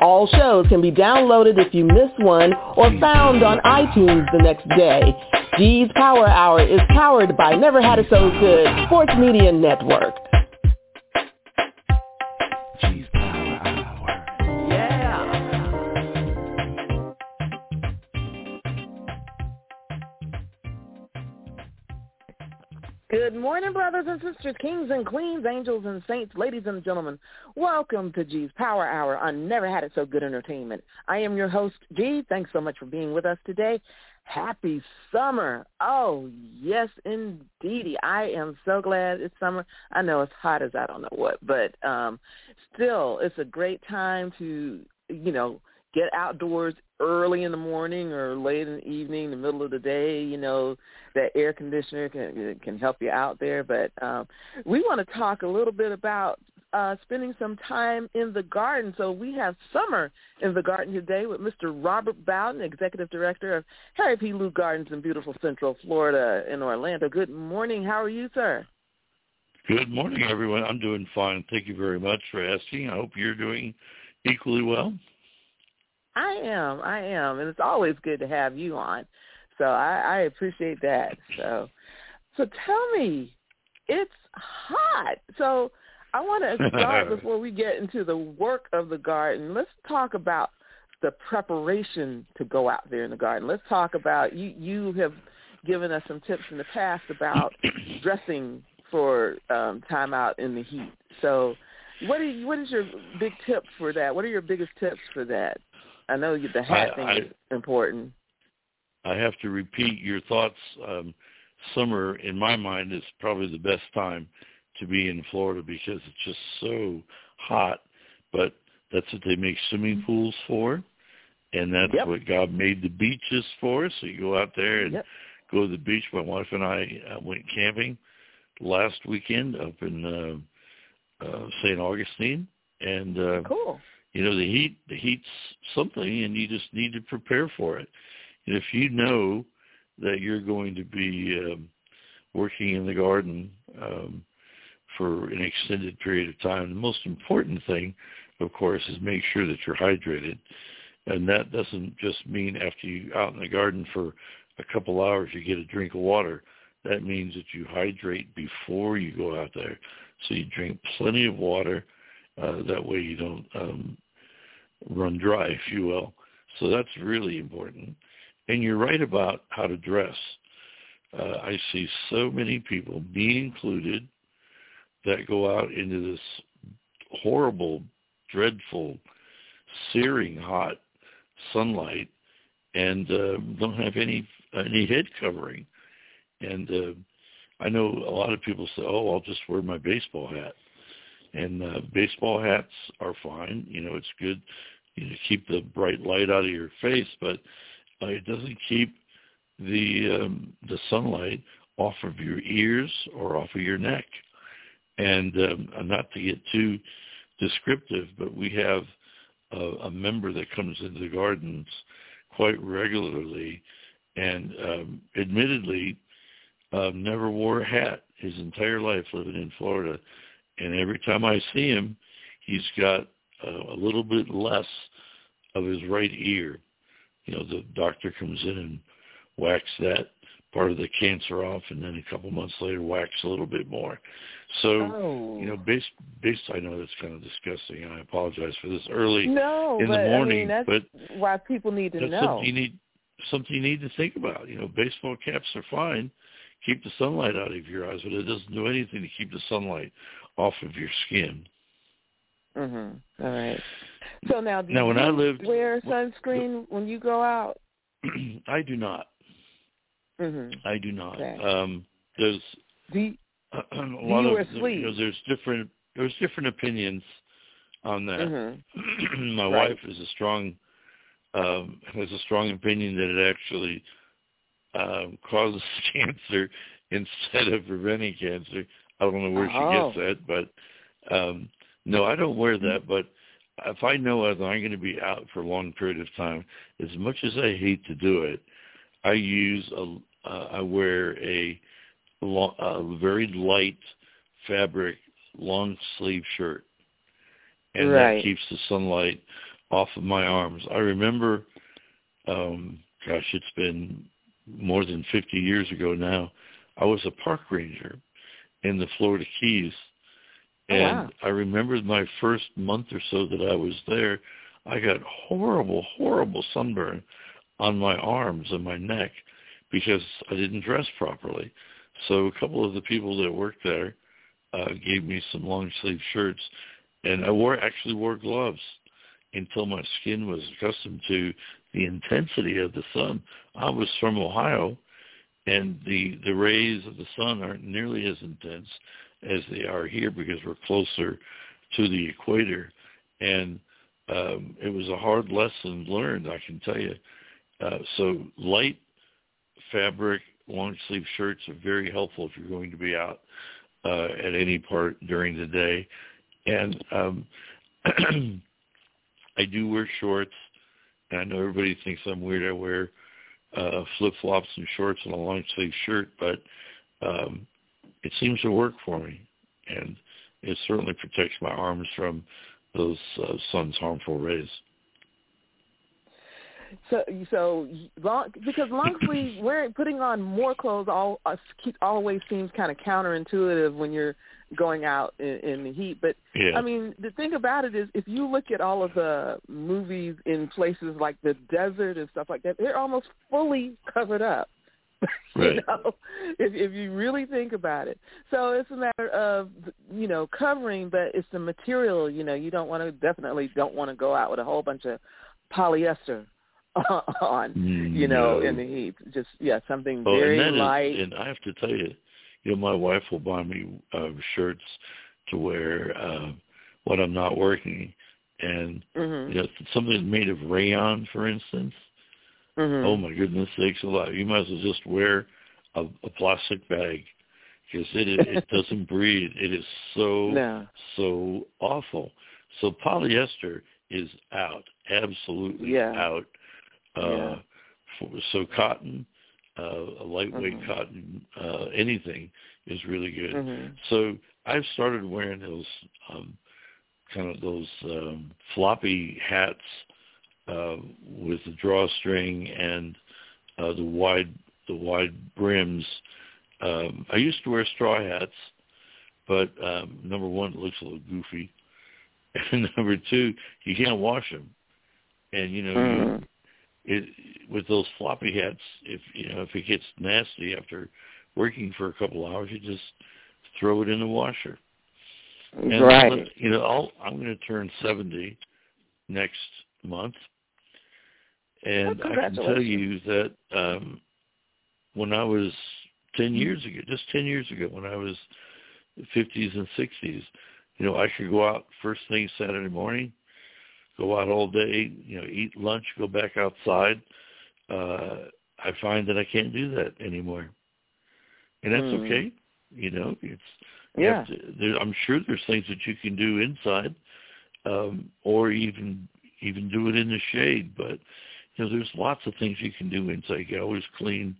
All shows can be downloaded if you miss one or found on iTunes the next day. G's Power Hour is powered by Never Had It So Good Sports Media Network. Good morning, brothers and sisters, kings and queens, angels and saints, ladies and gentlemen. Welcome to G's Power Hour on Never Had It So Good Entertainment. I am your host, G. Thanks so much for being with us today. Happy summer. Oh, yes, indeedy. I am so glad it's summer. I know it's hot as I don't know what, but um, still, it's a great time to, you know, get outdoors early in the morning or late in the evening, the middle of the day. You know, that air conditioner can can help you out there. But um, we want to talk a little bit about uh, spending some time in the garden. So we have summer in the garden today with Mr. Robert Bowden, Executive Director of Harry P. Leu Gardens in beautiful Central Florida in Orlando. Good morning. How are you, sir? Good morning, everyone. I'm doing fine. Thank you very much for asking. I hope you're doing equally well. I am. I am, and it's always good to have you on. So I, I appreciate that. So, so tell me, it's hot. So I want to start before we get into the work of the garden. Let's talk about the preparation to go out there in the garden. Let's talk about you. You have given us some tips in the past about dressing for um, time out in the heat. So, what is what is your big tip for that? What are your biggest tips for that? I know the hat I- thing I- is important. I have to repeat your thoughts. Um, summer, in my mind, is probably the best time to be in Florida because it's just so hot. But that's what they make swimming pools for, and that's Yep. what God made the beaches for. So you go out there and Yep. go to the beach. My wife and I uh, went camping last weekend up in uh, uh, St. Augustine, and uh, Cool. you know the heat the heat's something and you just need to prepare for it if you know that you're going to be um, working in the garden um, for an extended period of time the most important thing of course is make sure that you're hydrated and that doesn't just mean after you out in the garden for a couple hours you get a drink of water that means that you hydrate before you go out there so you drink plenty of water uh, that way you don't um, run dry, if you will. So that's really important. And you're right about how to dress. Uh, I see so many people, me included, that go out into this horrible, dreadful, searing hot sunlight and uh, don't have any any head covering. And uh, I know a lot of people say, "Oh, I'll just wear my baseball hat." And uh, baseball hats are fine. You know, it's good you know, to keep the bright light out of your face, but uh, it doesn't keep the um, the sunlight off of your ears or off of your neck. And um, not to get too descriptive, but we have a, a member that comes into the gardens quite regularly, and um, admittedly uh, never wore a hat his entire life living in Florida. And every time I see him, he's got uh, a little bit less of his right ear. You know, the doctor comes in and whacks that part of the cancer off, and then a couple months later whacks a little bit more. So, Oh. you know, based based, I know that's kind of disgusting, and I apologize for this early no, in but, the morning, I mean, that's but why people need to know. something you need something you need to think about. You know, baseball caps are fine. Keep the sunlight out of your eyes, but it doesn't do anything to keep the sunlight off of your skin. Mhm. All right. So now, do Now, you when I lived- wear sunscreen when you go out? I do not. Mhm. I do not. Okay. Um, there's Do you, a lot you of. You know, there's different there's different opinions on that. Mhm. My Right. wife is a strong um, has a strong opinion that it actually um, causes cancer instead of preventing cancer. I don't know where Oh. she gets that, but um, no, I don't wear that. But if I know that I'm going to be out for a long period of time, as much as I hate to do it, I use a uh, I wear a, long, a very light fabric long sleeve shirt, and Right. that keeps the sunlight off of my arms. I remember, um, gosh, it's been more than 50 years ago now. I was a park ranger in the Florida Keys, Oh, and wow. I remember my first month or so that I was there, I got horrible, horrible sunburn on my arms and my neck because I didn't dress properly. So a couple of the people that worked there uh, gave me some long sleeve shirts, and I wore actually wore gloves until my skin was accustomed to the intensity of the sun. I was from Ohio, and the the rays of the sun aren't nearly as intense as they are here because we're closer to the equator, and um, it was a hard lesson learned, I can tell you. Uh, so light fabric long sleeve shirts are very helpful if you're going to be out uh, at any part during the day. And um, I do wear shorts, and I know everybody thinks I'm weird. I wear uh, flip flops and shorts and a long sleeve shirt, but um, it seems to work for me, and it certainly protects my arms from those uh, sun's harmful rays. So, so long because long sleeve wearing putting on more clothes all uh, always seems kind of counterintuitive when you're going out in, in the heat. But Yeah. I mean, the thing about it is, if you look at all of the movies in places like the desert and stuff like that, they're almost fully covered up. Right. you know, if if you really think about it. So it's a matter of you know covering, but it's the material. You know, you don't want to definitely don't want to go out with a whole bunch of polyester on. You know, No. in the heat. Just yeah, something Oh, very and that is- light. and I have to tell you, you know, my wife will buy me uh, shirts to wear uh, when I'm not working, and mhm. you know, something made of rayon, for instance. Mhm. Oh my goodness sakes alive! You might as well just wear a, a plastic bag because it it doesn't breathe. It is so No. so awful. So polyester is out, absolutely Yeah. out. Uh, Yeah. for, so cotton, uh, a lightweight Mhm. cotton, uh, anything is really good. Mhm. So I've started wearing those um, kind of those um, floppy hats uh, with the drawstring and uh, the wide the wide brims. Um, I used to wear straw hats, but um, number one, it looks a little goofy, and number two, you can't wash them. And you know, you, Mhm. it with those floppy hats, if you know if it gets nasty after working for a couple hours, you just throw it in the washer. And right. You know, I'll, I'm going to turn 70 next month, and Well, I can tell you that um, when I was 10 years ago, just 10 years ago, when I was 50s and 60s, you know, I could go out first thing Saturday morning, go out all day, you know, eat lunch, go back outside. Uh, I find that I can't do that anymore, and that's Hmm. okay. You know, it's Yeah. to, there, I'm sure there's things that you can do inside, um, or even even do it in the shade. But you know, there's lots of things you can do inside. You can always clean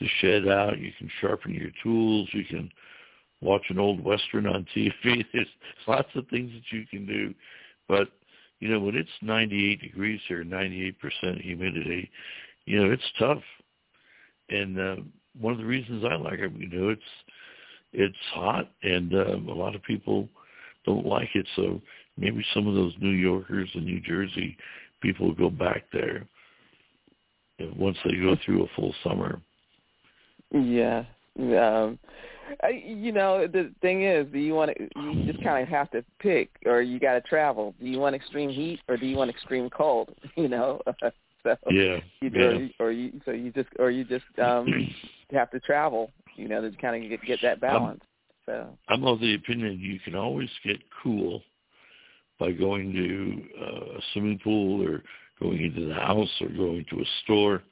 the shed out. You can sharpen your tools. You can watch an old western on TV. There's lots of things that you can do. But you know, when it's 98 degrees here, 98% humidity, you know, it's tough. And uh, one of the reasons I like it, you know, it's it's hot, and um, a lot of people don't like it. So maybe some of those New Yorkers and New Jersey people go back there once they go through a full summer. Yeah. Um, I, you know, the thing is, do you want to? You just kind of have to pick, or you got to travel. Do you want extreme heat, or do you want extreme cold? You know, so Yeah, you, yeah. or, you, or you, so you just, or you just um have to travel. You know, to kind of get get that balance. So I'm of the opinion you can always get cool by going to uh, a swimming pool or going into the house or going to a store,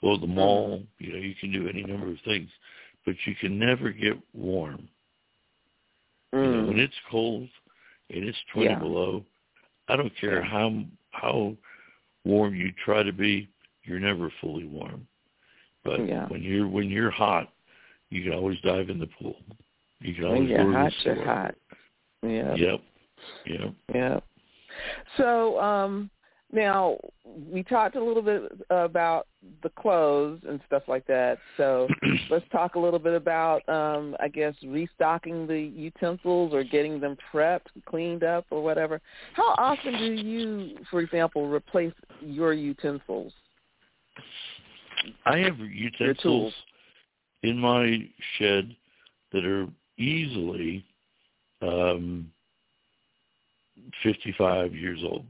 go to the mall. You know, you can do any number of things, but you can never get warm. mm. You know, when it's cold and it's 20 Yeah. below, I don't care how how warm you try to be, you're never fully warm. But Yeah. when you're when you're hot, you can always dive in the pool. You can always go you're hot, you're hot. Yeah. Yep. Yep. Yeah. So um now we talked a little bit about the clothes and stuff like that. So let's talk a little bit about um I guess restocking the utensils or getting them prepped, cleaned up or whatever. How often do you, for example, replace your utensils? I have utensils in my shed that are easily um, 55 years old.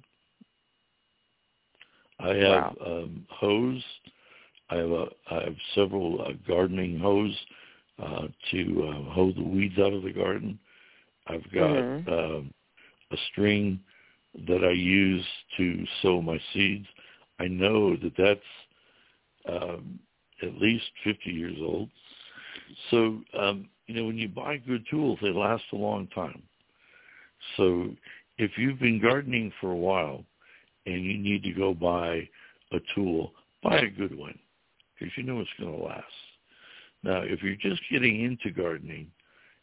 I have um, hose. I have a, I have several uh, gardening hoes uh, to uh, hoe the weeds out of the garden. I've got Mhm. um, a string that I use to sow my seeds. I know that that's um, at least 50 years old. So, um, you know, when you buy good tools, they last a long time. So if you've been gardening for a while and you need to go buy a tool, buy a good one because you know it's going to last. Now, if you're just getting into gardening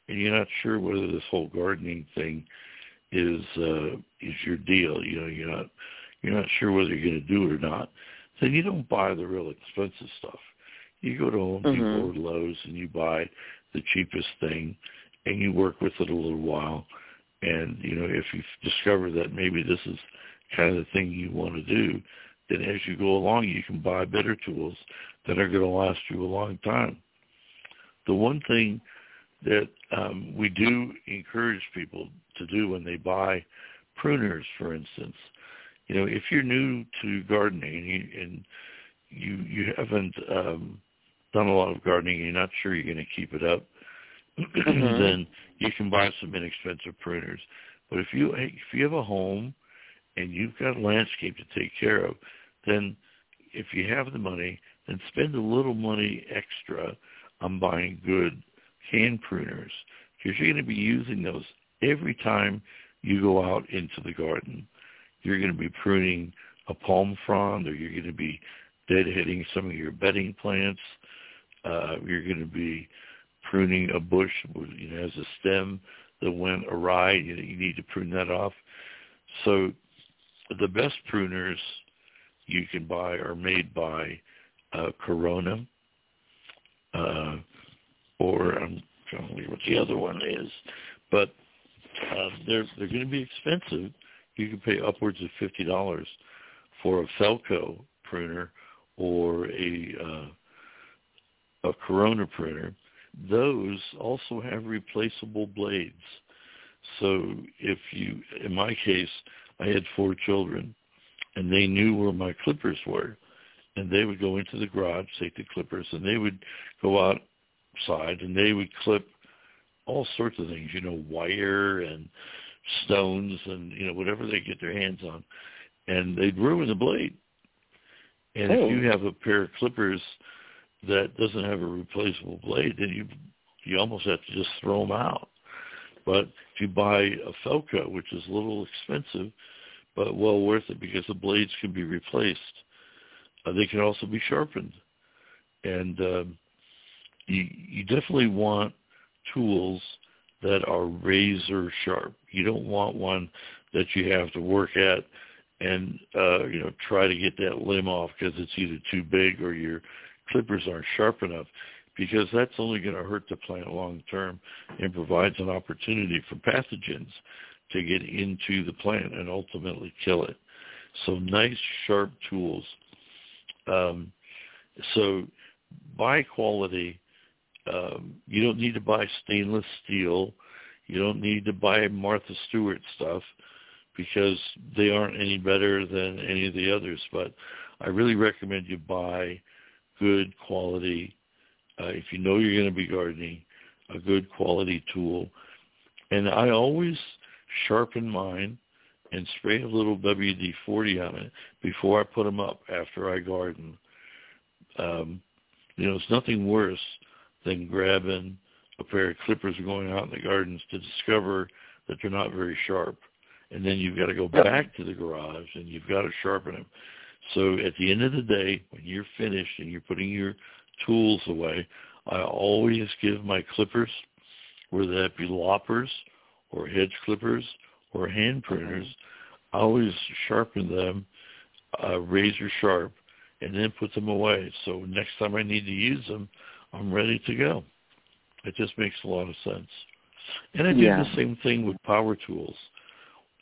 and you're not sure whether this whole gardening thing is uh, is your deal, you know, you're not you're not sure whether you're going to do it or not, then you don't buy the real expensive stuff. You go to Home Depot Mhm. or Lowe's and you buy the cheapest thing, and you work with it a little while. And you know, if you discover that maybe this is kind of thing you want to do, then as you go along, you can buy better tools that are going to last you a long time. The one thing that um, we do encourage people to do when they buy pruners, for instance, you know, if you're new to gardening and you, and you you haven't um, done a lot of gardening, you're not sure you're going to keep it up, Mhm. then you can buy some inexpensive pruners. But if you if you have a home and you've got a landscape to take care of, then if you have the money, then spend a little money extra on buying good hand pruners because you're going to be using those every time you go out into the garden. You're going to be pruning a palm frond or you're going to be deadheading some of your bedding plants. Uh, you're going to be pruning a bush with, you know, has a stem that went awry. You, you need to prune that off. So the best pruners you can buy are made by uh, Corona, uh, or I'm trying to remember what the other one is, but uh, they're they're going to be expensive. You can pay upwards of fifty dollars for a Felco pruner or a uh, a Corona pruner. Those also have replaceable blades. So if you, in my case, I had four children, and they knew where my clippers were, and they would go into the garage, take the clippers, and they would go outside and they would clip all sorts of things, you know, wire and stones and you know whatever they get their hands on, and they'd ruin the blade. And Oh. if you oh. have a pair of clippers that doesn't have a replaceable blade, then you you almost have to just throw them out. But if you buy a Felco, which is a little expensive, but well worth it because the blades can be replaced. Uh, they can also be sharpened, and um, you you definitely want tools that are razor sharp. You don't want one that you have to work at and uh, you know try to get that limb off because it's either too big or your clippers aren't sharp enough because that's only going to hurt the plant long term and provides an opportunity for pathogens to get into the plant and ultimately kill it. So nice sharp tools. Um, so buy quality. Um, you don't need to buy stainless steel. You don't need to buy Martha Stewart stuff because they aren't any better than any of the others. But I really recommend you buy good quality. Uh, if you know you're going to be gardening, a good quality tool. And I always sharpen mine and spray a little WD-40 on it before I put them up after I garden. Um, you know, it's nothing worse than grabbing a pair of clippers going out in the gardens to discover that they're not very sharp. And then you've got to go back to the garage and you've got to sharpen them. So at the end of the day, when you're finished and you're putting your tools away, I always give my clippers, whether that be loppers or hedge clippers or hand pruners, I always sharpen them uh, razor sharp and then put them away. So next time I need to use them, I'm ready to go. It just makes a lot of sense. And I do Yeah. the same thing with power tools.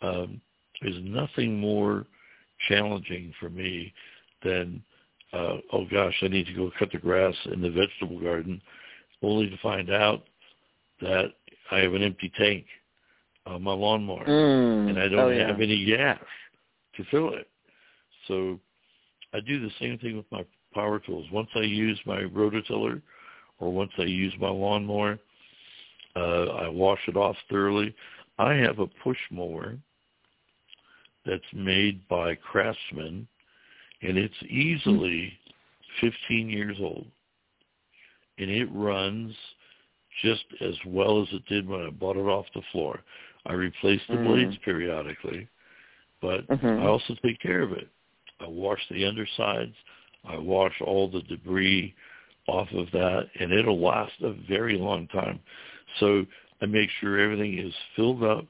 Um, there's nothing more challenging for me than, uh, oh gosh, I need to go cut the grass in the vegetable garden, only to find out that I have an empty tank on my lawnmower Mm. and I don't oh, yeah. have any gas to fill it. So I do the same thing with my power tools. Once I use my rototiller or once I use my lawnmower, uh, I wash it off thoroughly. I have a push mower that's made by Craftsman, and it's easily 15 years old, and it runs just as well as it did when I bought it off the floor. I replace the Mm. blades periodically, but Mhm. I also take care of it. I wash the undersides. I wash all the debris off of that, and it'll last a very long time. So I make sure everything is filled up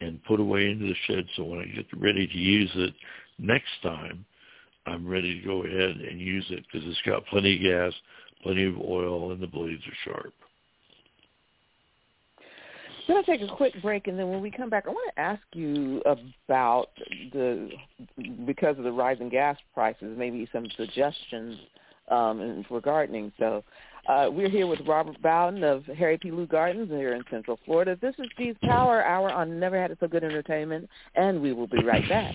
and put away into the shed so when I get ready to use it next time, I'm ready to go ahead and use it because it's got plenty of gas, plenty of oil, and the blades are sharp. We're going to take a quick break, and then when we come back, I want to ask you about the because of the rising gas prices, maybe some suggestions um, for gardening. So uh, we're here with Robert Bowden of Harry P. Leu Gardens here in Central Florida. This is G's Power Hour on Never Had It So Good Entertainment, and we will be right back.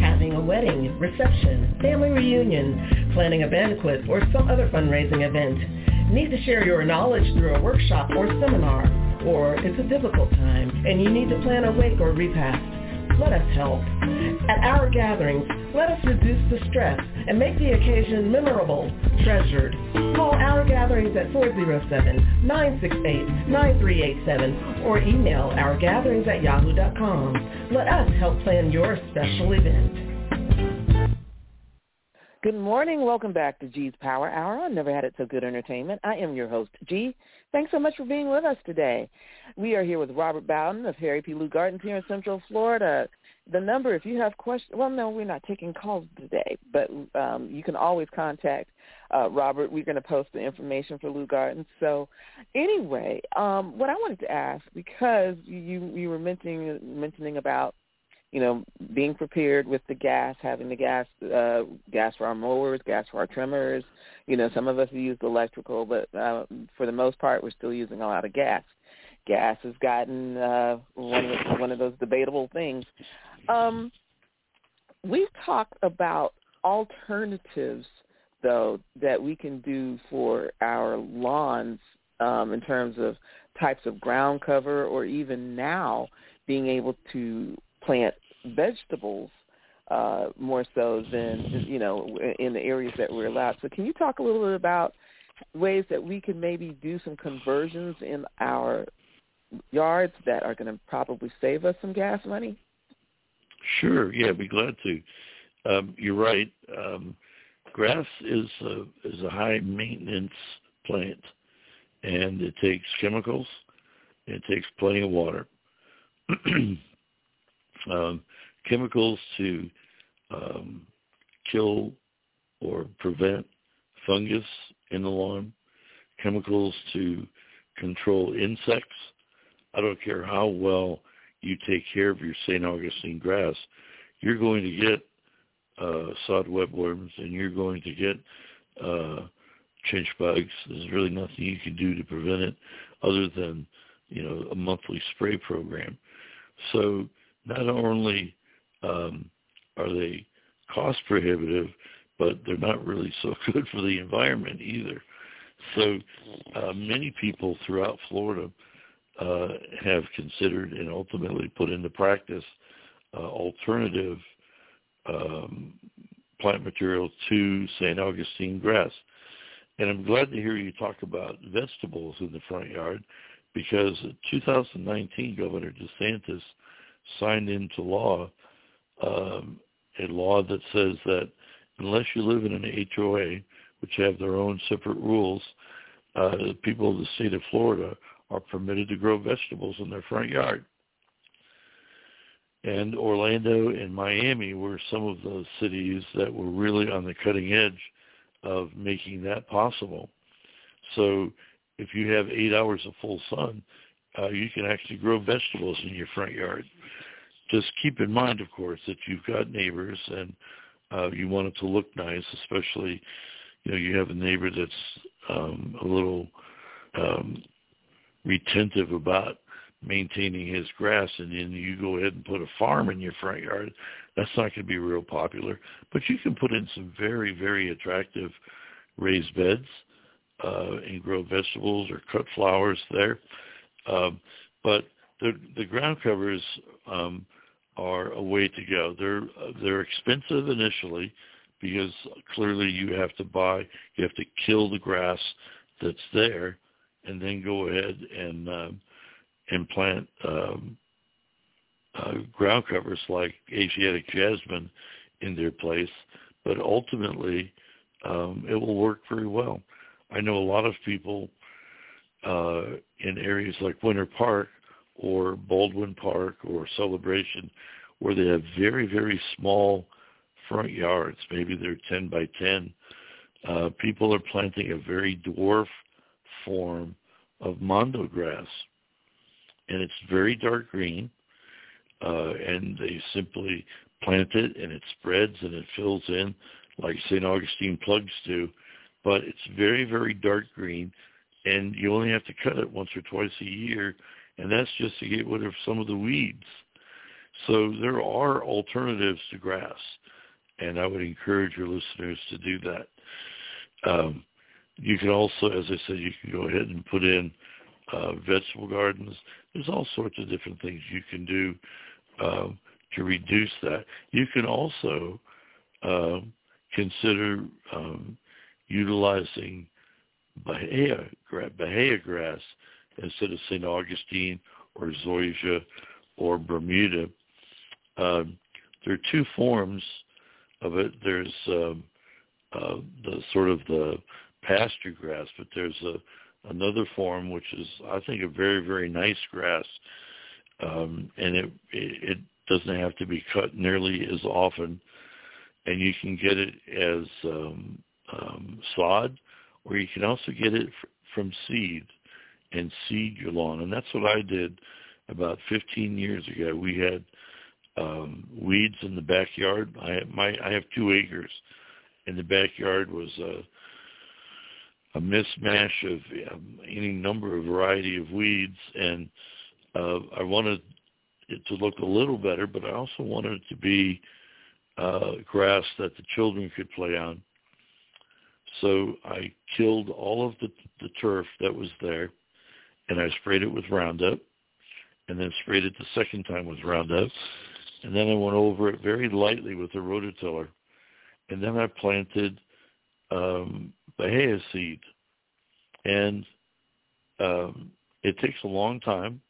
Having a wedding, reception, family reunion, planning a banquet, or some other fundraising event. Need to share your knowledge through a workshop or seminar, or it's a difficult time and you need to plan a wake or repast. Let us help. At our gatherings, let us reduce the stress and make the occasion memorable, treasured. Call our gatherings at 407-968-9387 or email ourgatherings at yahoo.com. Let us help plan your special event. Good morning. Welcome back to G's Power Hour on Never Had It So Good Entertainment. I am your host, G. Thanks so much for being with us today. We are here with Robert Bowden of Harry P. Leu Gardens here in Central Florida. The number, if you have questions, well, no, we're not taking calls today, but um, you can always contact uh, Robert. We're going to post the information for Leu Gardens. So anyway, um, what I wanted to ask, because you, you were mentioning, mentioning about you know, being prepared with the gas, having the gas, uh, gas for our mowers, gas for our trimmers. You know, some of us use electrical, but uh, for the most part, we're still using a lot of gas. Gas has gotten uh, one of one of those debatable things. Um, we've talked about alternatives, though, that we can do for our lawns um, in terms of types of ground cover, or even now being able to plant vegetables uh, more so than you know in the areas that we're allowed. So can you talk a little bit about ways that we can maybe do some conversions in our yards that are going to probably save us some gas money? Sure. Yeah, be glad to. Um, you're right. Um, grass is a, is a high maintenance plant, and it takes chemicals. It takes plenty of water. um, chemicals to um, kill or prevent fungus in the lawn, chemicals to control insects. I don't care how well you take care of your St. Augustine grass, you're going to get uh, sod webworms and you're going to get uh, chinch bugs. There's really nothing you can do to prevent it other than, you know, a monthly spray program. So not only um, are they cost prohibitive, but they're not really so good for the environment either. So uh, many people throughout Florida uh, have considered and ultimately put into practice uh, alternative um, plant material to St. Augustine grass. And I'm glad to hear you talk about vegetables in the front yard because 2019 Governor DeSantis signed into law um, a law that says that unless you live in an HOA, which have their own separate rules, uh, people of the state of Florida are permitted to grow vegetables in their front yard. And Orlando and Miami were some of those cities that were really on the cutting edge of making that possible. So if you have eight hours of full sun, uh, you can actually grow vegetables in your front yard. Just keep in mind, of course, that you've got neighbors and uh, you want it to look nice, especially, you know, you have a neighbor that's um, a little um, retentive about maintaining his grass and then you go ahead and put a farm in your front yard, that's not going to be real popular. But you can put in some very, very attractive raised beds uh, and grow vegetables or cut flowers there. Um, but the, the ground covers um, are a way to go. They're they're expensive initially because clearly you have to buy, you have to kill the grass that's there, and then go ahead and um, and um, uh, ground covers like Asiatic jasmine in their place. But ultimately, um, it will work very well. I know a lot of people uh, in areas like Winter Park or Baldwin Park or Celebration where they have very, very small front yards. Maybe they're 10 by 10. Uh, people are planting a very dwarf form of mondo grass. And it's very dark green. Uh, and they simply plant it and it spreads and it fills in like St. Augustine plugs do. But it's very, very dark green and you only have to cut it once or twice a year and that's just to get rid of some of the weeds. So there are alternatives to grass, and I would encourage your listeners to do that. Um, you can also, as I said, you can go ahead and put in uh, vegetable gardens. There's all sorts of different things you can do um, to reduce that. You can also um, consider um, utilizing Bahia, Bahia grass instead of St. Augustine or zoysia or Bermuda. Um, there are two forms of it. There's um, uh, the sort of the pasture grass, but there's a another form which is I think a very very nice grass, um, and it, it doesn't have to be cut nearly as often, and you can get it as um, um, sod, or you can also get it f- from seed and seed your lawn, and that's what I did about 15 years ago. We had um, weeds in the backyard. I my I have two acres, and the backyard was a a mismatch of um, any number of variety of weeds, and uh, I wanted it to look a little better, but I also wanted it to be uh, grass that the children could play on. So I killed all of the, the turf that was there, and I sprayed it with Roundup, and then sprayed it the second time with Roundup, and then I went over it very lightly with a rototiller, and then I planted um, Bahia seed, and um, it takes a long time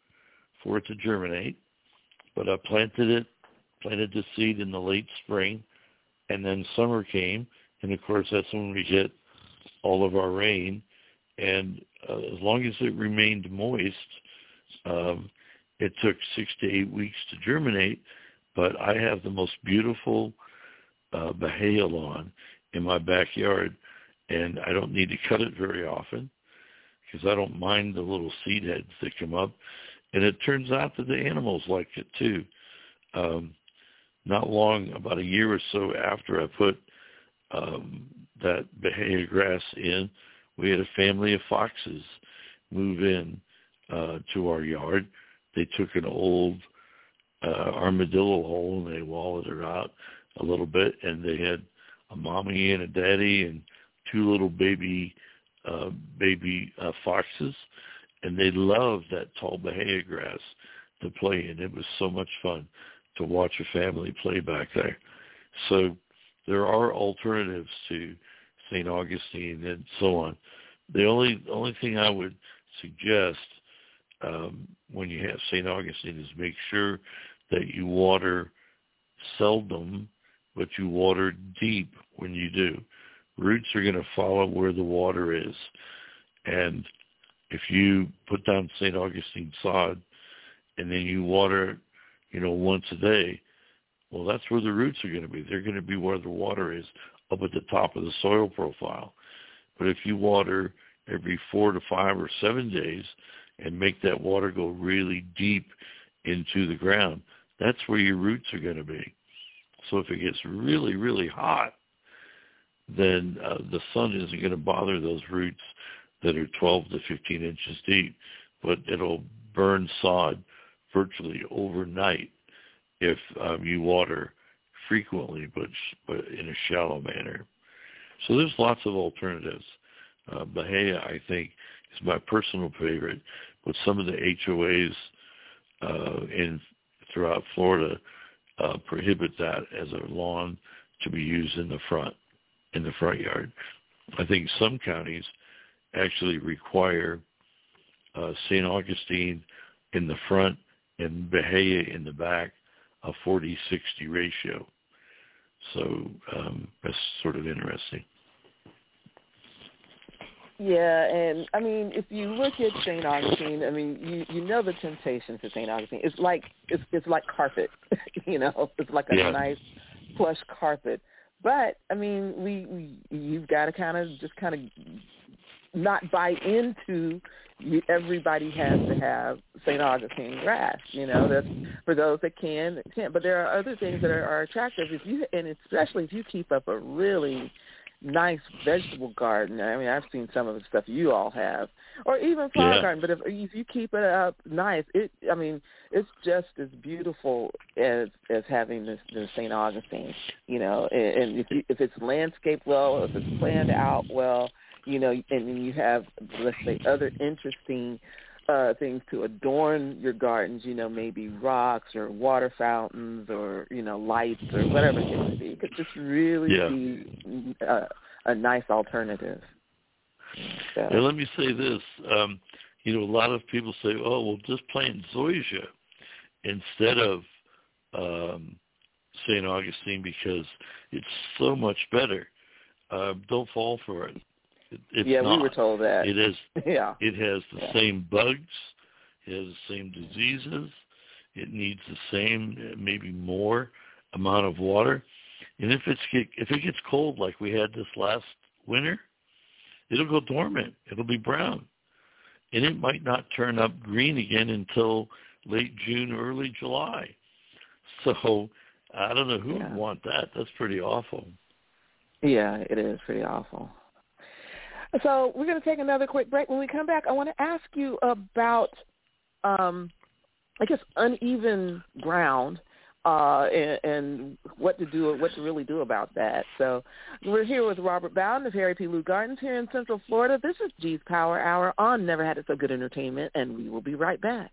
for it to germinate, but I planted it, planted the seed in the late spring, and then summer came, and of course that's when we get all of our rain, and uh, as long as it remained moist, um, it took six to eight weeks to germinate, but I have the most beautiful uh, Bahia lawn in my backyard, and I don't need to cut it very often because I don't mind the little seed heads that come up. And it turns out that the animals like it too. Um, not long, about a year or so after I put um, that Bahia grass in, we had a family of foxes move in uh, to our yard. They took an old uh, armadillo hole and they walled it out a little bit, and they had a mommy and a daddy and two little baby uh, baby uh, foxes, and they loved that tall bahia grass to play in. It was so much fun to watch a family play back there. So there are alternatives to St. Augustine and so on. The only only thing I would suggest um, when you have St. Augustine is make sure that you water seldom, but you water deep when you do. Roots are going to follow where the water is. And if you put down St. Augustine sod and then you water, you know, once a day, well, that's where the roots are going to be. They're going to be where the water is, up at the top of the soil profile. But if you water every four to five or seven days and make that water go really deep into the ground, that's where your roots are going to be. So if it gets really, really hot, then uh, the sun isn't going to bother those roots that are 12 to 15 inches deep, but it'll burn sod virtually overnight if um, you water frequently, but but in a shallow manner. So there's lots of alternatives. Uh, Bahia, I think, is my personal favorite, but some of the HOAs uh, in throughout Florida uh, prohibit that as a lawn to be used in the front in the front yard. I think some counties actually require uh, St. Augustine in the front and Bahia in the back, a 40-60 ratio. So um, that's sort of interesting. Yeah, and I mean, if you look at St. Augustine, I mean, you you know the temptation for St. Augustine. It's like it's it's like carpet, you know. It's like a yeah. nice plush carpet. But I mean, we, we you've got to kind of just kind of not buy into you, everybody has to have St. Augustine grass. You know, that's for those that can, can't. But there are other things that are, are attractive if you, and especially if you keep up a really nice vegetable garden. I mean, I've seen some of the stuff you all have, or even flower Yeah. garden. But if if you keep it up nice, it I mean, it's just as beautiful as as having this, this St. Augustine. You know, and, and if you, if it's landscaped well, if it's planned out well, you know, and then you have let's say other interesting uh things to adorn your gardens, you know, maybe rocks or water fountains or, you know, lights or whatever it may be. It could just really Yeah. be a, a nice alternative. So, And let me say this, um, you know, a lot of people say, oh, well, just plant zoysia instead of um, St. Augustine because it's so much better. Uh, don't fall for it. It it's yeah, not. we were told that. It is. yeah. It has the Yeah. same bugs. It has the same diseases. It needs the same, uh, maybe more amount of water. And if it's if it gets cold like we had this last winter, it'll go dormant. It'll be brown, and it might not turn up green again until late June, early July. So I don't know who Yeah. would want that. That's pretty awful. Yeah, it is pretty awful. So we're going to take another quick break. When we come back, I want to ask you about, um, I guess, uneven ground uh, and, and what to do, what to really do about that. So we're here with Robert Bowden of Harry P. Leu Gardens here in Central Florida. This is G's Power Hour on Never Had It So Good Entertainment, and we will be right back.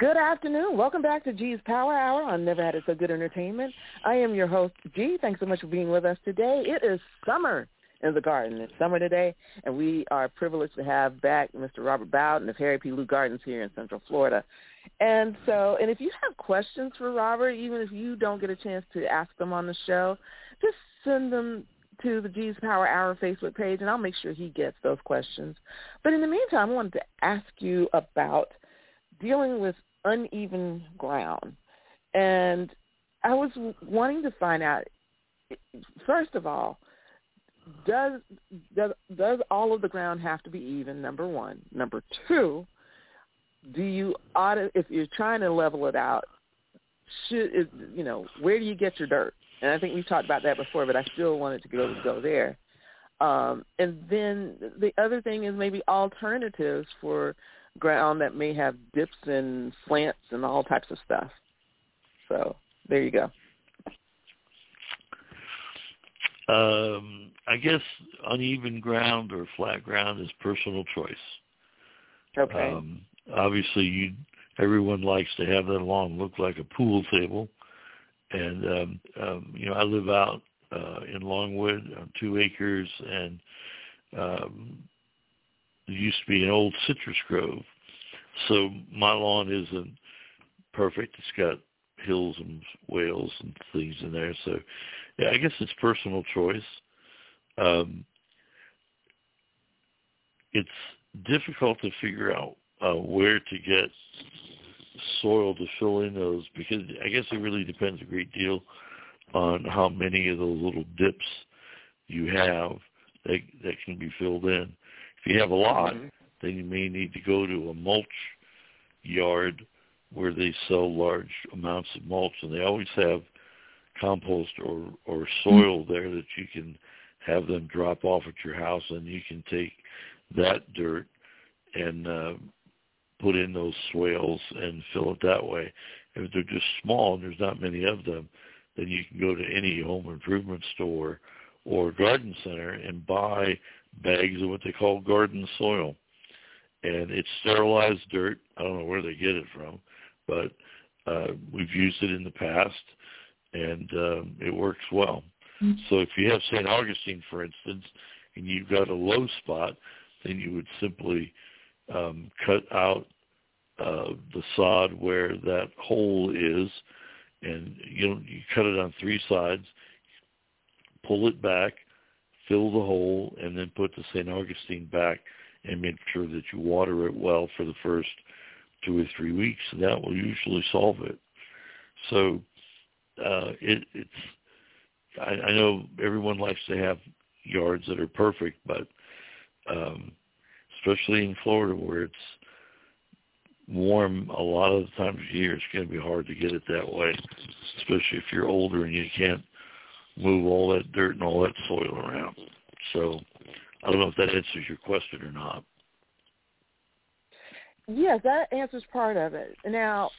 Good afternoon. Welcome back to G's Power Hour on Never Had It So Good Entertainment. I am your host, G. Thanks so much for being with us today. It is summer in the garden. It's summer today, and we are privileged to have back Mr. Robert Bowden of Harry P. Leu Gardens here in Central Florida. And so, and if you have questions for Robert, even if you don't get a chance to ask them on the show, just send them to the G's Power Hour Facebook page, and I'll make sure he gets those questions. But in the meantime, I wanted to ask you about dealing with uneven ground. And I was wanting to find out, first of all, does does does all of the ground have to be even? Number one. Number two, do you ought to, if you're trying to level it out, should is, you know where do you get your dirt? And I think we've talked about that before, but I still wanted to go go there. Um, and then the other thing is maybe alternatives for ground that may have dips and slants and all types of stuff. So there you go. Um, I guess uneven ground or flat ground is personal choice. Okay. Um, obviously, you everyone likes to have that lawn look like a pool table, and um, um, you know I live out uh, in Longwood on two acres, and um, there used to be an old citrus grove. So my lawn isn't perfect. It's got hills and swales and things in there. So yeah, I guess it's personal choice. Um, it's difficult to figure out uh, where to get soil to fill in those because I guess it really depends a great deal on how many of those little dips you have that that can be filled in. If you have a lot, mm-hmm. then you may need to go to a mulch yard where they sell large amounts of mulch, and they always have compost or or soil there that you can have them drop off at your house, and you can take that dirt and uh, put in those swales and fill it that way. If they're just small and there's not many of them, then you can go to any home improvement store or garden center and buy bags of what they call garden soil. And it's sterilized dirt. I don't know where they get it from, but uh, we've used it in the past, and um, it works well. Mm-hmm. So if you have St. Augustine, for instance, and you've got a low spot, then you would simply um, cut out uh, the sod where that hole is, and you know, you cut it on three sides, pull it back, fill the hole, and then put the St. Augustine back and make sure that you water it well for the first two or three weeks, and that will usually solve it. So uh, it, it's I, I know everyone likes to have yards that are perfect, but um, especially in Florida where it's warm a lot of the times of year, it's going to be hard to get it that way, especially if you're older and you can't move all that dirt and all that soil around. So I don't know if that answers your question or not. Yes, that answers part of it. Now,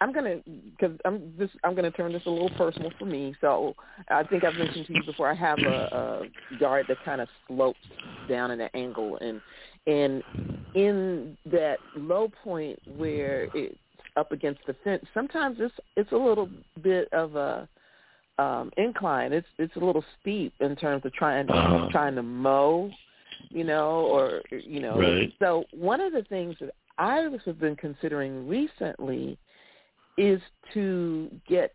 I'm gonna because I'm this I'm gonna turn this a little personal for me. So I think I've mentioned to you before. I have a, a yard that kind of slopes down in an angle, and and in that low point where it's up against the fence, sometimes it's it's a little bit of a um incline. It's it's a little steep in terms of trying uh-huh. trying to mow, you know, or you know. Right. So one of the things that I have been considering recently is to get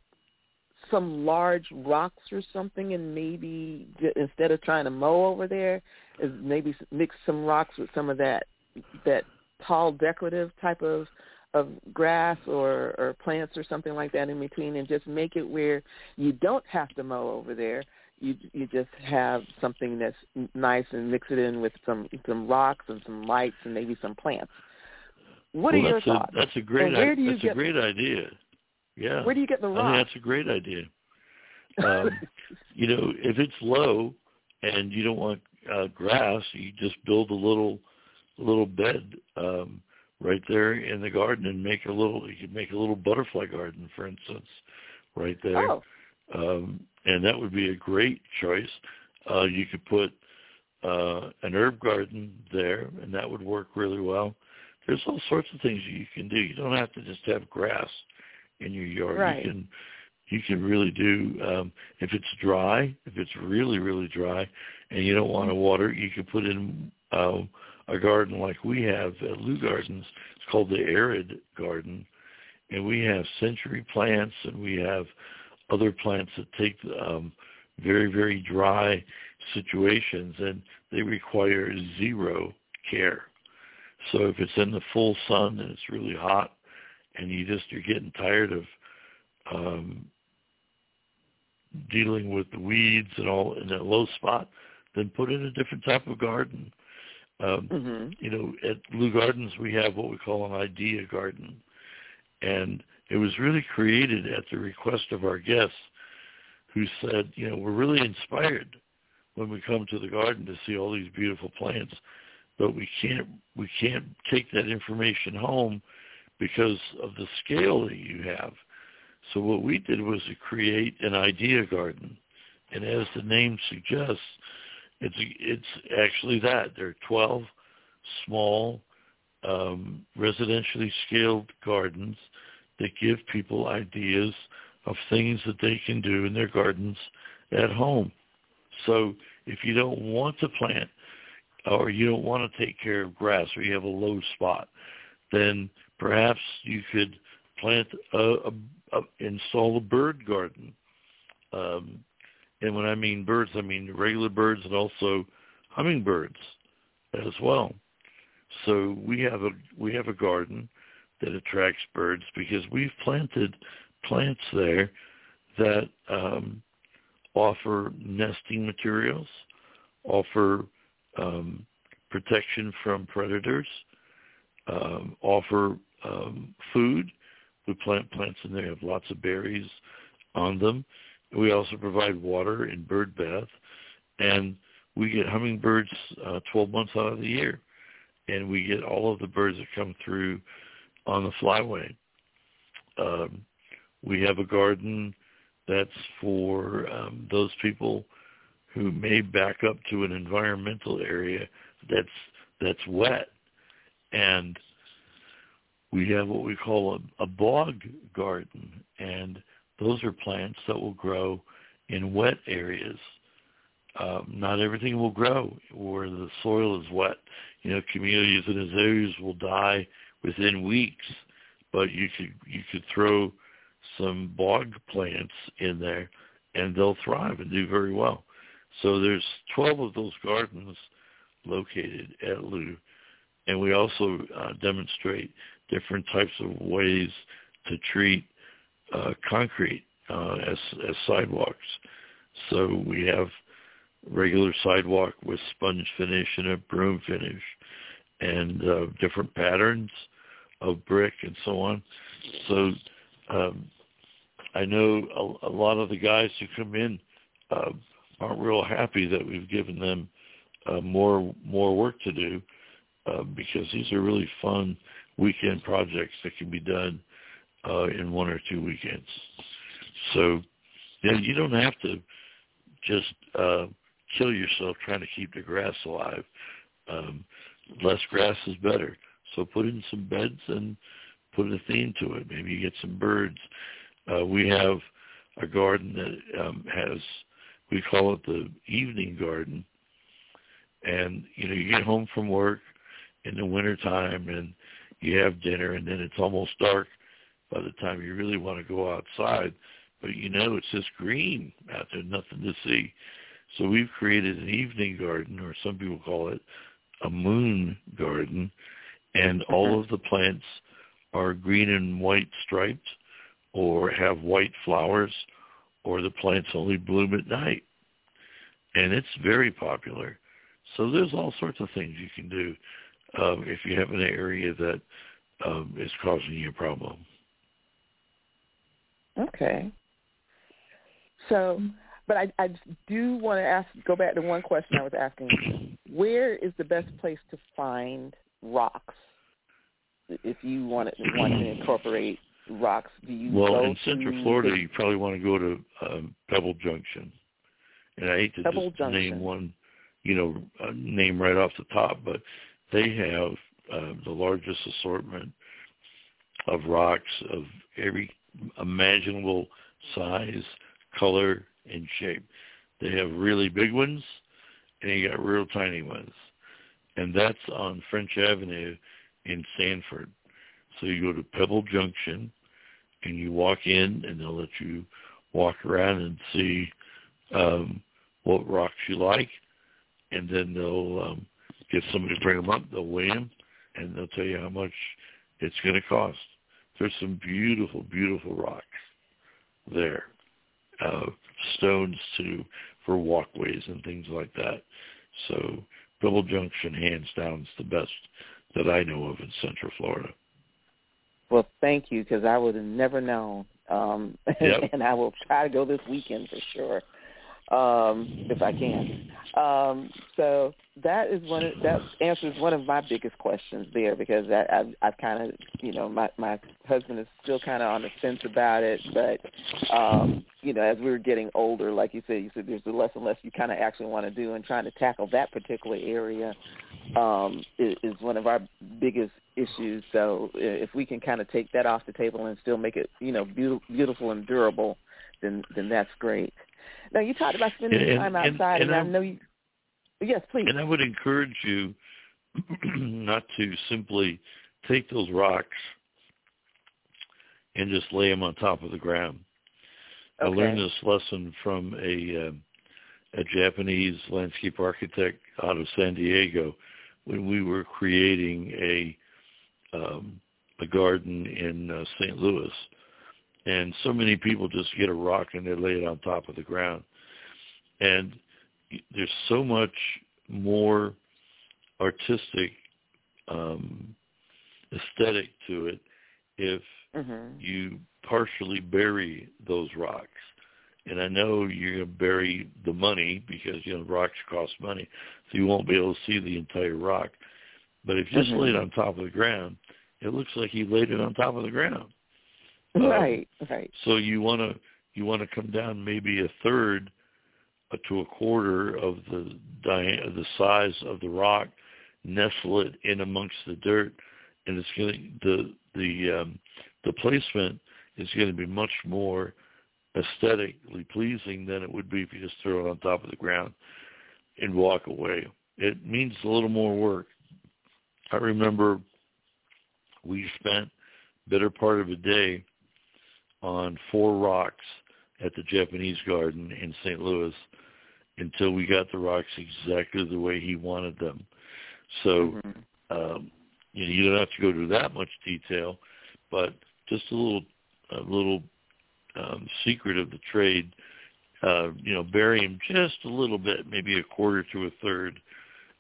some large rocks or something and maybe instead of trying to mow over there is maybe mix some rocks with some of that that tall decorative type of of grass or or plants or something like that in between and just make it where you don't have to mow over there. You you just have something that's nice and mix it in with some some rocks and some lights and maybe some plants. What well, are your thoughts a, that's a great where do you that's get, a great idea. Yeah. Where do you get the rocks I think that's a great idea. Um, you know if it's low and you don't want uh, grass you just build a little little bed um, right there in the garden and make a little. You could make a little butterfly garden, for instance, right there. Oh. Um, and that would be a great choice. Uh, you could put uh, an herb garden there, and that would work really well. There's all sorts of things you can do. You don't have to just have grass in your yard. Right. You can you can really do um, if it's dry, if it's really really dry, and you don't want to water, you can put in um, a garden like we have at Leu Gardens. It's called the arid garden, and we have century plants and we have other plants that take um, very very dry situations and they require zero care. So if it's in the full sun and it's really hot and you just you're getting tired of um, dealing with the weeds and all in that low spot, then put in a different type of garden. Um, Mhm. You know, at Leu Gardens we have what we call an idea garden, and it was really created at the request of our guests, who said, you know, we're really inspired when we come to the garden to see all these beautiful plants, but we can't we can't take that information home because of the scale that you have. So what we did was to create an idea garden, and as the name suggests, it's it's actually that there are twelve small um, residentially scaled gardens that give people ideas of things that they can do in their gardens at home. So if you don't want to plant or you don't want to take care of grass or you have a low spot, then perhaps you could plant a, a, a install a bird garden. Um, and when I mean birds, I mean regular birds and also hummingbirds as well. So we have a we have a garden that attracts birds because we've planted plants there that um, offer nesting materials, offer um, protection from predators, um, offer um, food. We plant plants in there have lots of berries on them. We also provide water and bird bath, and we get hummingbirds uh, 12 months out of the year, and we get all of the birds that come through on the flyway. Um, we have a garden that's for um, those people who may back up to an environmental area that's that's wet, and we have what we call a, a bog garden, and those are plants that will grow in wet areas. Um, not everything will grow where the soil is wet. You know, camellias and azaleas will die within weeks, but you could you could throw some bog plants in there, and they'll thrive and do very well. So there's 12 of those gardens located at Leu, and we also uh, demonstrate different types of ways to treat uh, concrete uh, as, as sidewalks. So we have regular sidewalk with sponge finish and a broom finish, and uh, different patterns of brick and so on. So um, I know a, a lot of the guys who come in uh, aren't real happy that we've given them uh, more more work to do uh, because these are really fun weekend projects that can be done uh, in one or two weekends. So yeah, you don't have to just uh, kill yourself trying to keep the grass alive. Um, less grass is better. So put in some beds and put a theme to it. Maybe you get some birds. Uh, we have a garden that um, has, we call it the evening garden. And, you know, you get home from work in the wintertime and you have dinner and then it's almost dark by the time you really want to go outside. But you know it's just green out there, nothing to see. So we've created an evening garden, or some people call it a moon garden, and all of the plants are green and white striped or have white flowers or the plants only bloom at night. And it's very popular. So there's all sorts of things you can do um, if you have an area that um, is causing you a problem. Okay. So, but I, I do want to ask, go back to one question I was asking. Where is the best place to find rocks? if you wanted want to incorporate rocks, do you well in Central Florida? You probably want to go to um, Pebble Junction, and I hate to Pebble just Junction. name one, you know, a name right off the top, but they have uh, the largest assortment of rocks of every imaginable size, color, and shape. They have really big ones, and you got real tiny ones, and that's on French Avenue in Sanford. So you go to Pebble Junction, and you walk in, and they'll let you walk around and see um, what rocks you like, and then they'll um, get somebody to bring them up. They'll weigh them, and they'll tell you how much it's going to cost. There's some beautiful, beautiful rocks there, uh, stones too for walkways and things like that. So Pebble Junction, hands down, is the best that I know of in Central Florida. Well, thank you because I would have never known, um, Yep. and I will try to go this weekend for sure, um, if I can. Um, so that is one. Of, that answers one of my biggest questions there because I, I've, I've kind of, you know, my my husband is still kind of on the fence about it, but um, you know, as we were getting older, like you said, you said there's less and less you kind of actually want to do, and trying to tackle that particular area um, is, is one of our biggest issues. So if we can kind of take that off the table and still make it, you know, beautiful, beautiful and durable, then then that's great. Now you talked about spending And- time outside, and, and I I'm- know you. Yes, please. And I would encourage you not to simply take those rocks and just lay them on top of the ground. I learned this lesson from a uh, a Japanese landscape architect out of San Diego when we were creating a um, a garden in uh, St. Louis. And so many people just get a rock and they lay it on top of the ground. And there's so much more artistic um, aesthetic to it if hmm you partially bury those rocks. And I know you're going to bury the money because, you know, rocks cost money, so you won't be able to see the entire rock. But if you just Mhm. lay it on top of the ground, it looks like you laid it on top of the ground. Um, Right, right. So you want to you want to come down maybe a third uh, to a quarter of the dia- the size of the rock, nestle it in amongst the dirt, and it's going the the um, the placement is going to be much more aesthetically pleasing than it would be if you just throw it on top of the ground and walk away. It means a little more work. I remember we spent better part of a day on four rocks at the Japanese garden in St. Louis until we got the rocks exactly the way he wanted them. So Mhm. um, you know, you don't have to go to that much detail, but just a little, a little um, secret of the trade. Uh, you know, bury him just a little bit, maybe a quarter to a third,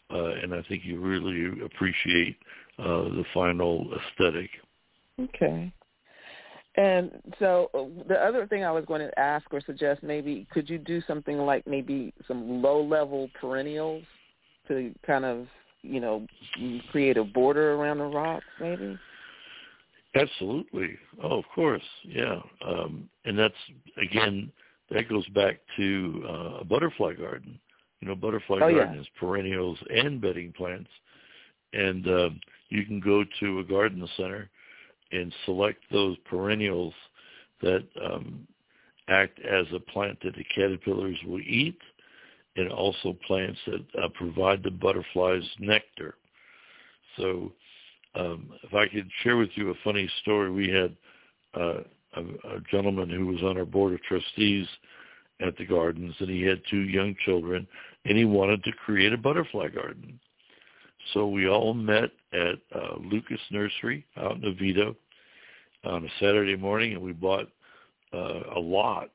uh, and I think you really appreciate uh, the final aesthetic. Okay. And so uh, the other thing I was going to ask or suggest maybe could you do something like maybe some low level perennials to kind of you know create a border around the rocks maybe? Absolutely. Oh, of course. Yeah. Um, and that's again that goes back to uh, a butterfly garden. You know, butterfly Oh, yeah. garden is perennials and bedding plants, and uh, you can go to a garden center and select those perennials that um, act as a plant that the caterpillars will eat, and also plants that uh, provide the butterflies nectar. So um, if I could share with you a funny story, we had uh, a, a gentleman who was on our board of trustees at the gardens, and he had two young children, and he wanted to create a butterfly garden. So we all met at uh, Lukas Nursery out in Oviedo on a Saturday morning, and we bought uh, a lot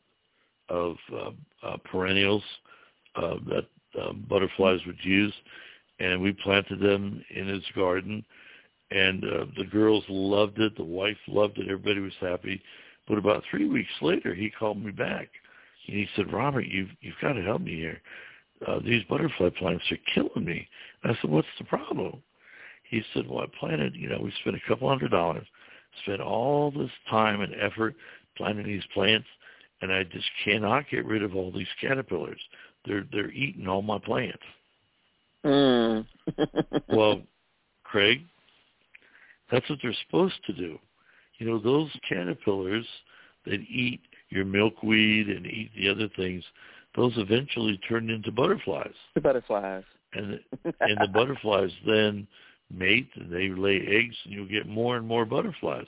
of uh, uh, perennials uh, that uh, butterflies would use, and we planted them in his garden and uh, the girls loved it. The wife loved it. Everybody was happy. But about three weeks later, he called me back, and he said, "Robert, you've you've got to help me here. Uh, these butterfly plants are killing me." And I said, "What's the problem?" He said, well, I planted, you know, we spent a couple hundred dollars, spent all this time and effort planting these plants, and I just cannot get rid of all these caterpillars. They're they're eating all my plants. Mm. well, Craig, that's what they're supposed to do. You know, those caterpillars that eat your milkweed and eat the other things, those eventually turn into butterflies. The butterflies. And and the butterflies then mate and they lay eggs and you'll get more and more butterflies.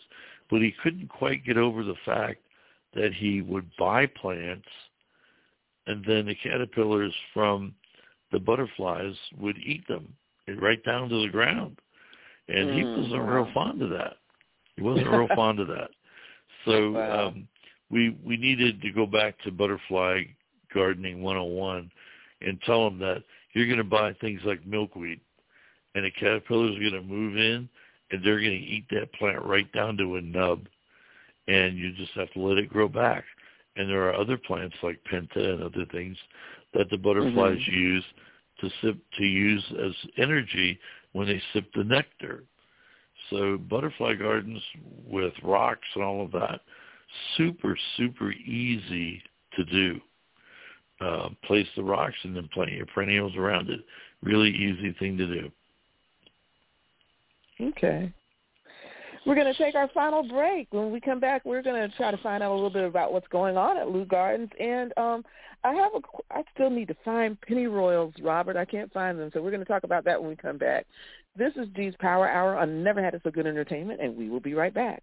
But he couldn't quite get over the fact that he would buy plants and then the caterpillars from the butterflies would eat them right down to the ground. And mm, he wasn't wow. real fond of that. He wasn't real fond of that. So wow. um, we we needed to go back to butterfly gardening 101 and tell them that you're going to buy things like milkweed and the caterpillars are going to move in and they're going to eat that plant right down to a nub and you just have to let it grow back. And there are other plants like penta and other things that the butterflies mm-hmm. use to sip to use as energy when they sip the nectar. So butterfly gardens with rocks and all of that, super super easy to do. Uh, place the rocks and then plant your perennials around it. Really easy thing to do. Okay. We're going to take our final break. When we come back, we're going to try to find out a little bit about what's going on at Leu Gardens. And um, I have a, I still need to find pennyroyals, Robert. I can't find them, so we're going to talk about that when we come back. This is G's Power Hour on Never Had It So Good Entertainment, and we will be right back.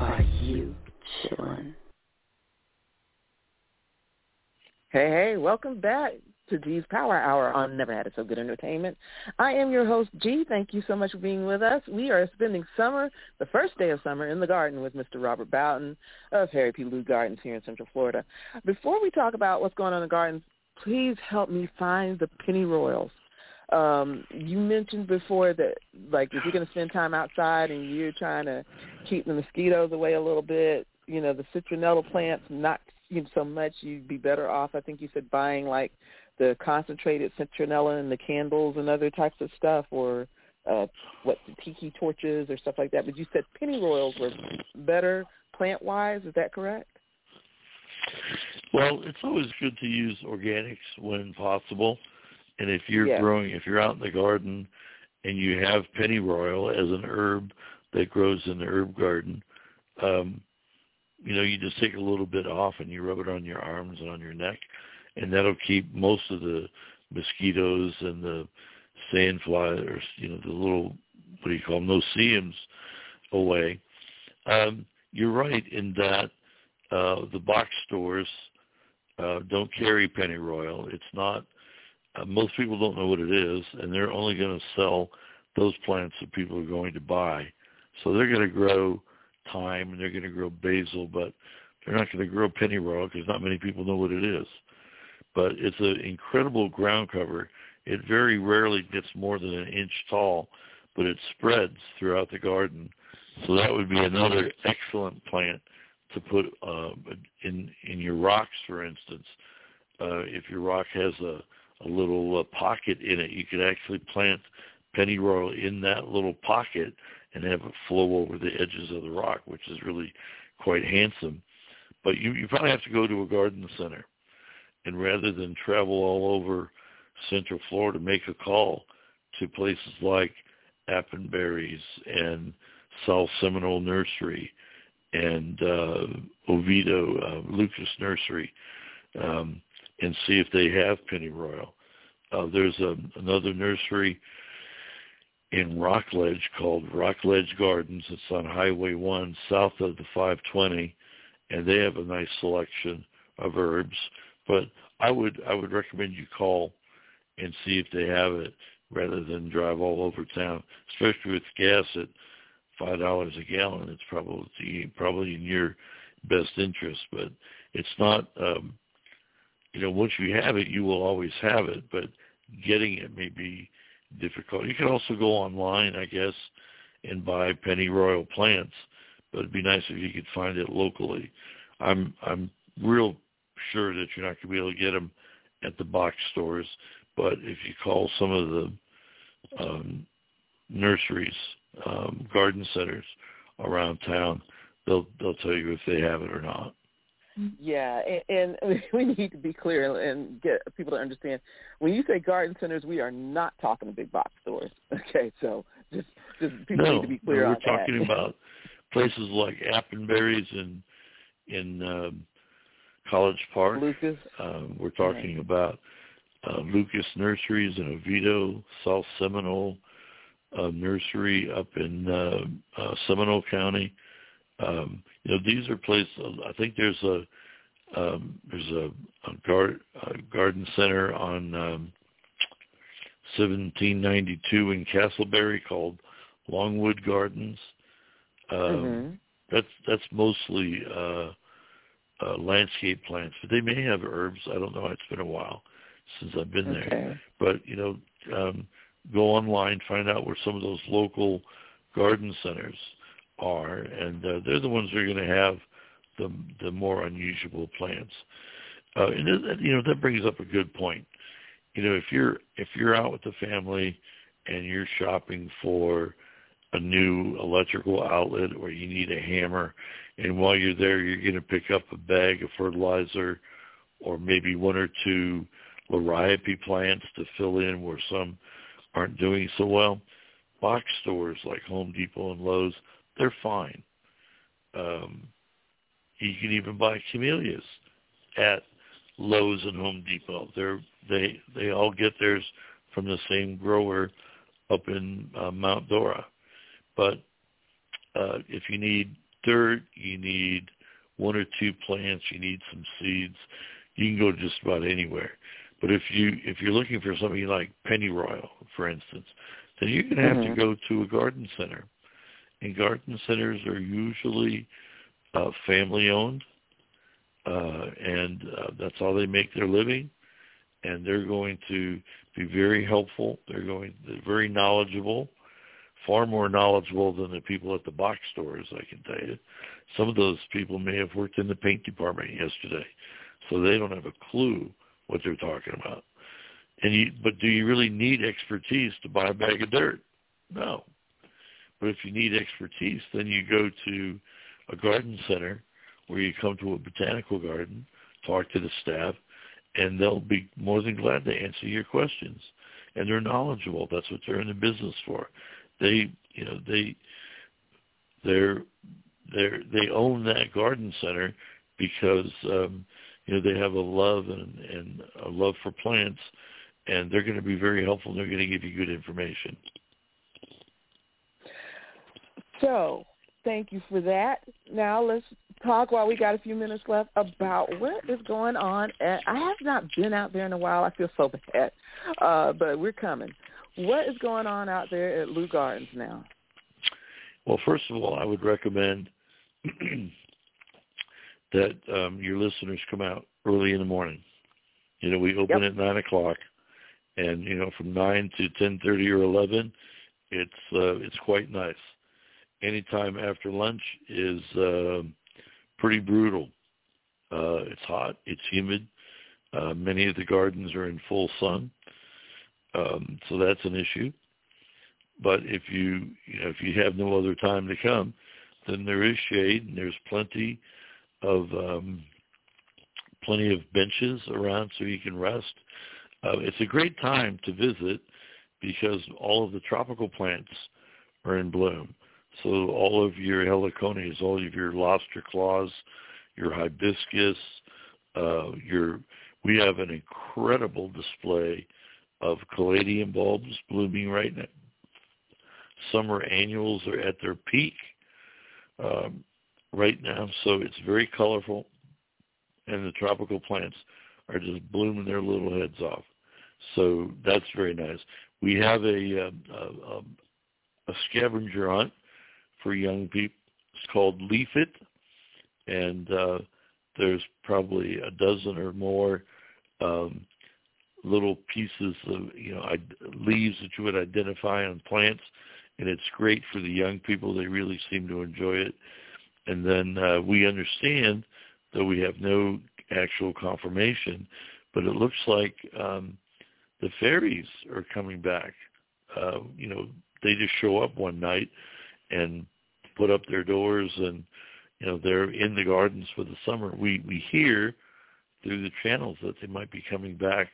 Are you chilling? Hey, hey, welcome back to G's Power Hour on Never Had It So Good Entertainment. I am your host, G. Thank you so much for being with us. We are spending summer, the first day of summer, in the garden with Mr. Robert Bowden of Harry P. Leu Gardens here in Central Florida. Before we talk about what's going on in the gardens, please help me find the pennyroyals. Um, you mentioned before that, like, if you're going to spend time outside and you're trying to keep the mosquitoes away a little bit, you know, the citronella plants, not so much, you'd be better off. I think you said buying like the concentrated citronella and the candles and other types of stuff, or uh, what the tiki torches or stuff like that. But you said pennyroyals were better plant wise. Is that correct? Well, it's always good to use organics when possible. And if you're yes. growing, if you're out in the garden and you have pennyroyal as an herb that grows in the herb garden, um, you know, you just take a little bit off and you rub it on your arms and on your neck, and that'll keep most of the mosquitoes and the sandflies, or you know, the little what do you call them, no-see-ums away. Um, you're right in that uh, the box stores uh, don't carry pennyroyal. It's not. Uh, most people don't know what it is, and they're only going to sell those plants that people are going to buy. So they're going to grow thyme and they're going to grow basil, but they're not going to grow pennyroyal because not many people know what it is but it's an incredible ground cover. It very rarely gets more than an inch tall, but it spreads throughout the garden. So that would be another excellent plant to put uh, in in your rocks, for instance. Uh, if your rock has a, a little uh, pocket in it, you could actually plant pennyroyal in that little pocket and have it flow over the edges of the rock, which is really quite handsome. But you, you probably have to go to a garden center. And rather than travel all over Central Florida, make a call to places like Appenberries and South Seminole Nursery and uh, Oviedo uh, Lukas Nursery. Um, and see if they have pennyroyal. Uh, there's a, another nursery in Rockledge called Rockledge Gardens. It's on Highway 1 south of the 520, and they have a nice selection of herbs. But I would I would recommend you call and see if they have it rather than drive all over town, especially with gas at five dollars a gallon. It's probably probably in your best interest, but it's not. Um, you know, once you have it, you will always have it, but getting it may be difficult. You can also go online, I guess, and buy pennyroyal plants, but it'd be nice if you could find it locally. I'm I'm real sure that you're not going to be able to get them at the box stores, but if you call some of the um, nurseries, um, garden centers around town, they'll they'll tell you if they have it or not. Yeah, and, and we need to be clear and get people to understand. When you say garden centers, we are not talking big box stores. Okay, so just just people no, need to be clear no, on that. we're talking about places like Appenberries and in um, College Park. Lukas. Um, we're talking right. about uh, Lukas Nurseries in Oviedo, South Seminole uh, Nursery up in uh, uh, Seminole County. Um, you know, these are places. I think there's a um, there's a, a, guard, a garden center on um, 1792 in Casselberry called Longwood Gardens. Um, mm-hmm. That's that's mostly uh, uh, landscape plants, but they may have herbs. I don't know. It's been a while since I've been okay. there. But you know, um, go online, find out where some of those local garden centers are, and uh, they're the ones that are going to have the the more unusual plants. Uh, and you know that brings up a good point. You know, if you're if you're out with the family and you're shopping for a new electrical outlet or you need a hammer and while you're there you're going to pick up a bag of fertilizer or maybe one or two liriope plants to fill in where some aren't doing so well. Box stores like Home Depot and Lowe's, they're fine. Um, you can even buy camellias at Lowe's and Home Depot. They're they they all get theirs from the same grower up in uh, Mount Dora. But uh, if you need dirt, you need one or two plants, you need some seeds, you can go just about anywhere. But if you if you're looking for something like pennyroyal, for instance, then you're going to have mm-hmm. to go to a garden center. And garden centers are usually uh, family owned, uh, and uh, that's how they make their living. And they're going to be very helpful. They're going they're very knowledgeable, far more knowledgeable than the people at the box stores. I can tell you, some of those people may have worked in the paint department yesterday, so they don't have a clue what they're talking about. And you, but do you really need expertise to buy a bag of dirt? No. But if you need expertise, then you go to a garden center where you come to a botanical garden, talk to the staff, and they'll be more than glad to answer your questions. And they're knowledgeable. That's what they're in the business for. They, you know, they, they're, they're, they own that garden center because um, you know, they have a love and, and a love for plants, and they're going to be very helpful. and They're going to give you good information. So, thank you for that. Now let's talk while we got a few minutes left about what is going on. At, I have not been out there in a while. I feel so bad, uh, but we're coming. What is going on out there at Leu Gardens now? Well, first of all, I would recommend that um, your listeners come out early in the morning. You know, we open yep. at nine o'clock, and you know, from nine to ten thirty or eleven, it's uh, it's quite nice. Anytime after lunch is uh, pretty brutal. Uh, it's hot. It's humid. Uh, many of the gardens are in full sun, um, so that's an issue. But if you you know if you have no other time to come, then there is shade and there's plenty of um, plenty of benches around so you can rest. Uh, it's a great time to visit because all of the tropical plants are in bloom. So all of your heliconias, all of your lobster claws, your hibiscus, uh, your we have an incredible display of caladium bulbs blooming right now. Summer annuals are at their peak um, right now, so it's very colorful, and the tropical plants are just blooming their little heads off. So that's very nice. We have a, um, a, a, a scavenger hunt for young people. It's called Leaf It, and uh, there's probably a dozen or more um, little pieces of you know leaves that you would identify on plants, and it's great for the young people. They really seem to enjoy it. And then uh, we understand, though we have no actual confirmation, but it looks like um, the fairies are coming back. Uh, you know, they just show up one night and put up their doors and you know they're in the gardens for the summer. We we hear through the channels that they might be coming back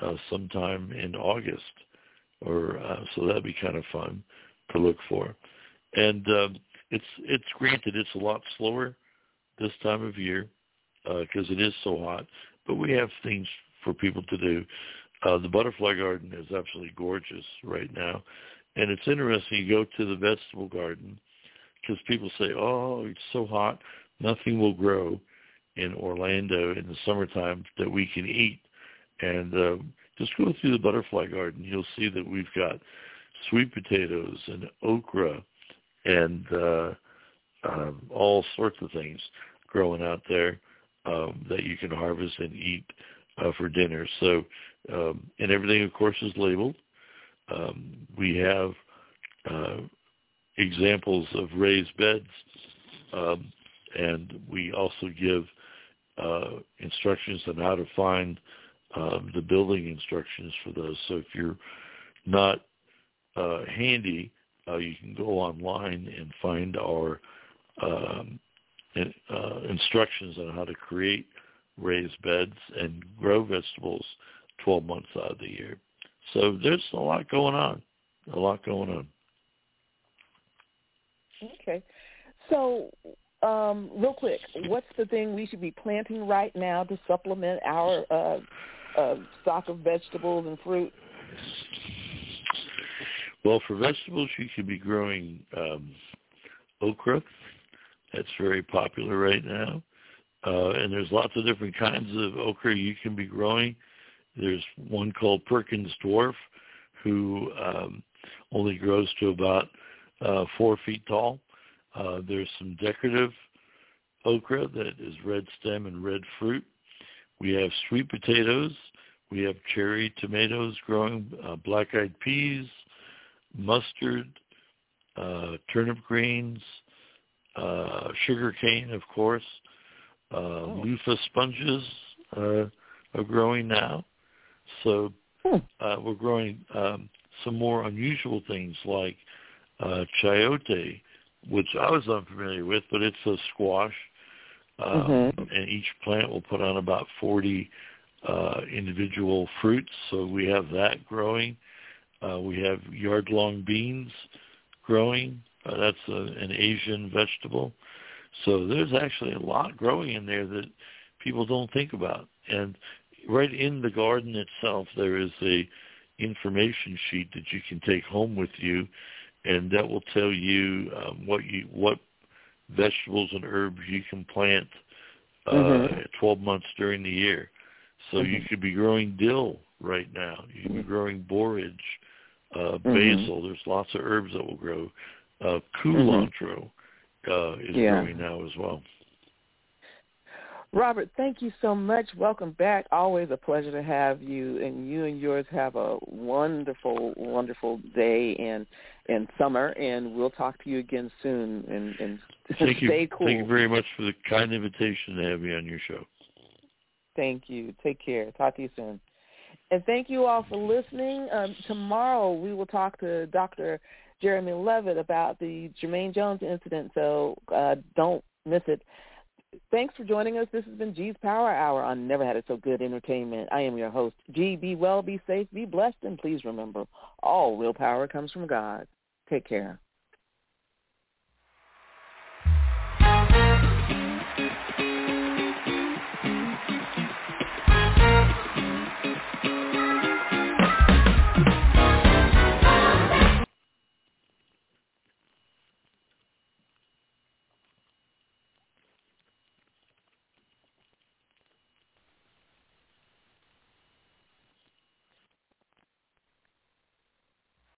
uh, sometime in August, or uh, so that'd be kind of fun to look for. And um, it's it's granted it's a lot slower this time of year because uh, it is so hot, but we have things for people to do. Uh, the butterfly garden is absolutely gorgeous right now, and it's interesting. You go to the vegetable garden because people say, "Oh, it's so hot, nothing will grow in Orlando in the summertime that we can eat." And uh, just go through the butterfly garden. You'll see that we've got sweet potatoes and okra and uh, um, all sorts of things growing out there um, that you can harvest and eat uh, for dinner. So, um, and everything, of course, is labeled. Um, we have uh, examples of raised beds, um, and we also give uh, instructions on how to find um, the building instructions for those. So if you're not uh, handy, uh, you can go online and find our um, uh, instructions on how to create raised beds and grow vegetables 12 months out of the year. So there's a lot going on, a lot going on. Okay. So um, real quick, what's the thing we should be planting right now to supplement our uh, uh, stock of vegetables and fruit? Well, for vegetables, you could be growing um, okra. That's very popular right now. Uh, and there's lots of different kinds of okra you can be growing. There's one called Perkins Dwarf, who um, only grows to about uh, four feet tall. Uh, there's some decorative okra that is red stem and red fruit. We have sweet potatoes. We have cherry tomatoes growing, uh, black-eyed peas, mustard, uh, turnip greens, uh, sugar cane, of course. Uh, oh. Loofah sponges uh, are growing now. So hmm. uh, we're growing um, some more unusual things like uh, chayote, which I was unfamiliar with, but it's a squash um, mm-hmm. and each plant will put on about 40 uh, individual fruits. So we have that growing. Uh, we have yard-long beans growing. Uh, that's a, an Asian vegetable. So there's actually a lot growing in there that people don't think about. And right in the garden itself, there is a information sheet that you can take home with you, and that will tell you um, what you what vegetables and herbs you can plant uh, mm-hmm. 12 months during the year. So mm-hmm. you could be growing dill right now. You could be growing borage, uh, mm-hmm. basil. There's lots of herbs that will grow. Uh, culantro uh, is yeah. growing now as well. Robert, thank you so much. Welcome back. Always a pleasure to have you, and you and yours have a wonderful, wonderful day in in summer. And we'll talk to you again soon. And, and thank stay you. cool. Thank you very much for the kind invitation to have me on your show. Thank you. Take care. Talk to you soon. And thank you all for listening. Um, tomorrow we will talk to Dr. Jeremy Levitt about the Jermaine Jones incident. So uh, don't miss it. Thanks for joining us. This has been G's Power Hour on Never Had It So Good Entertainment. I am your host, G. Be well, be safe, be blessed, and please remember, all real power comes from God. Take care.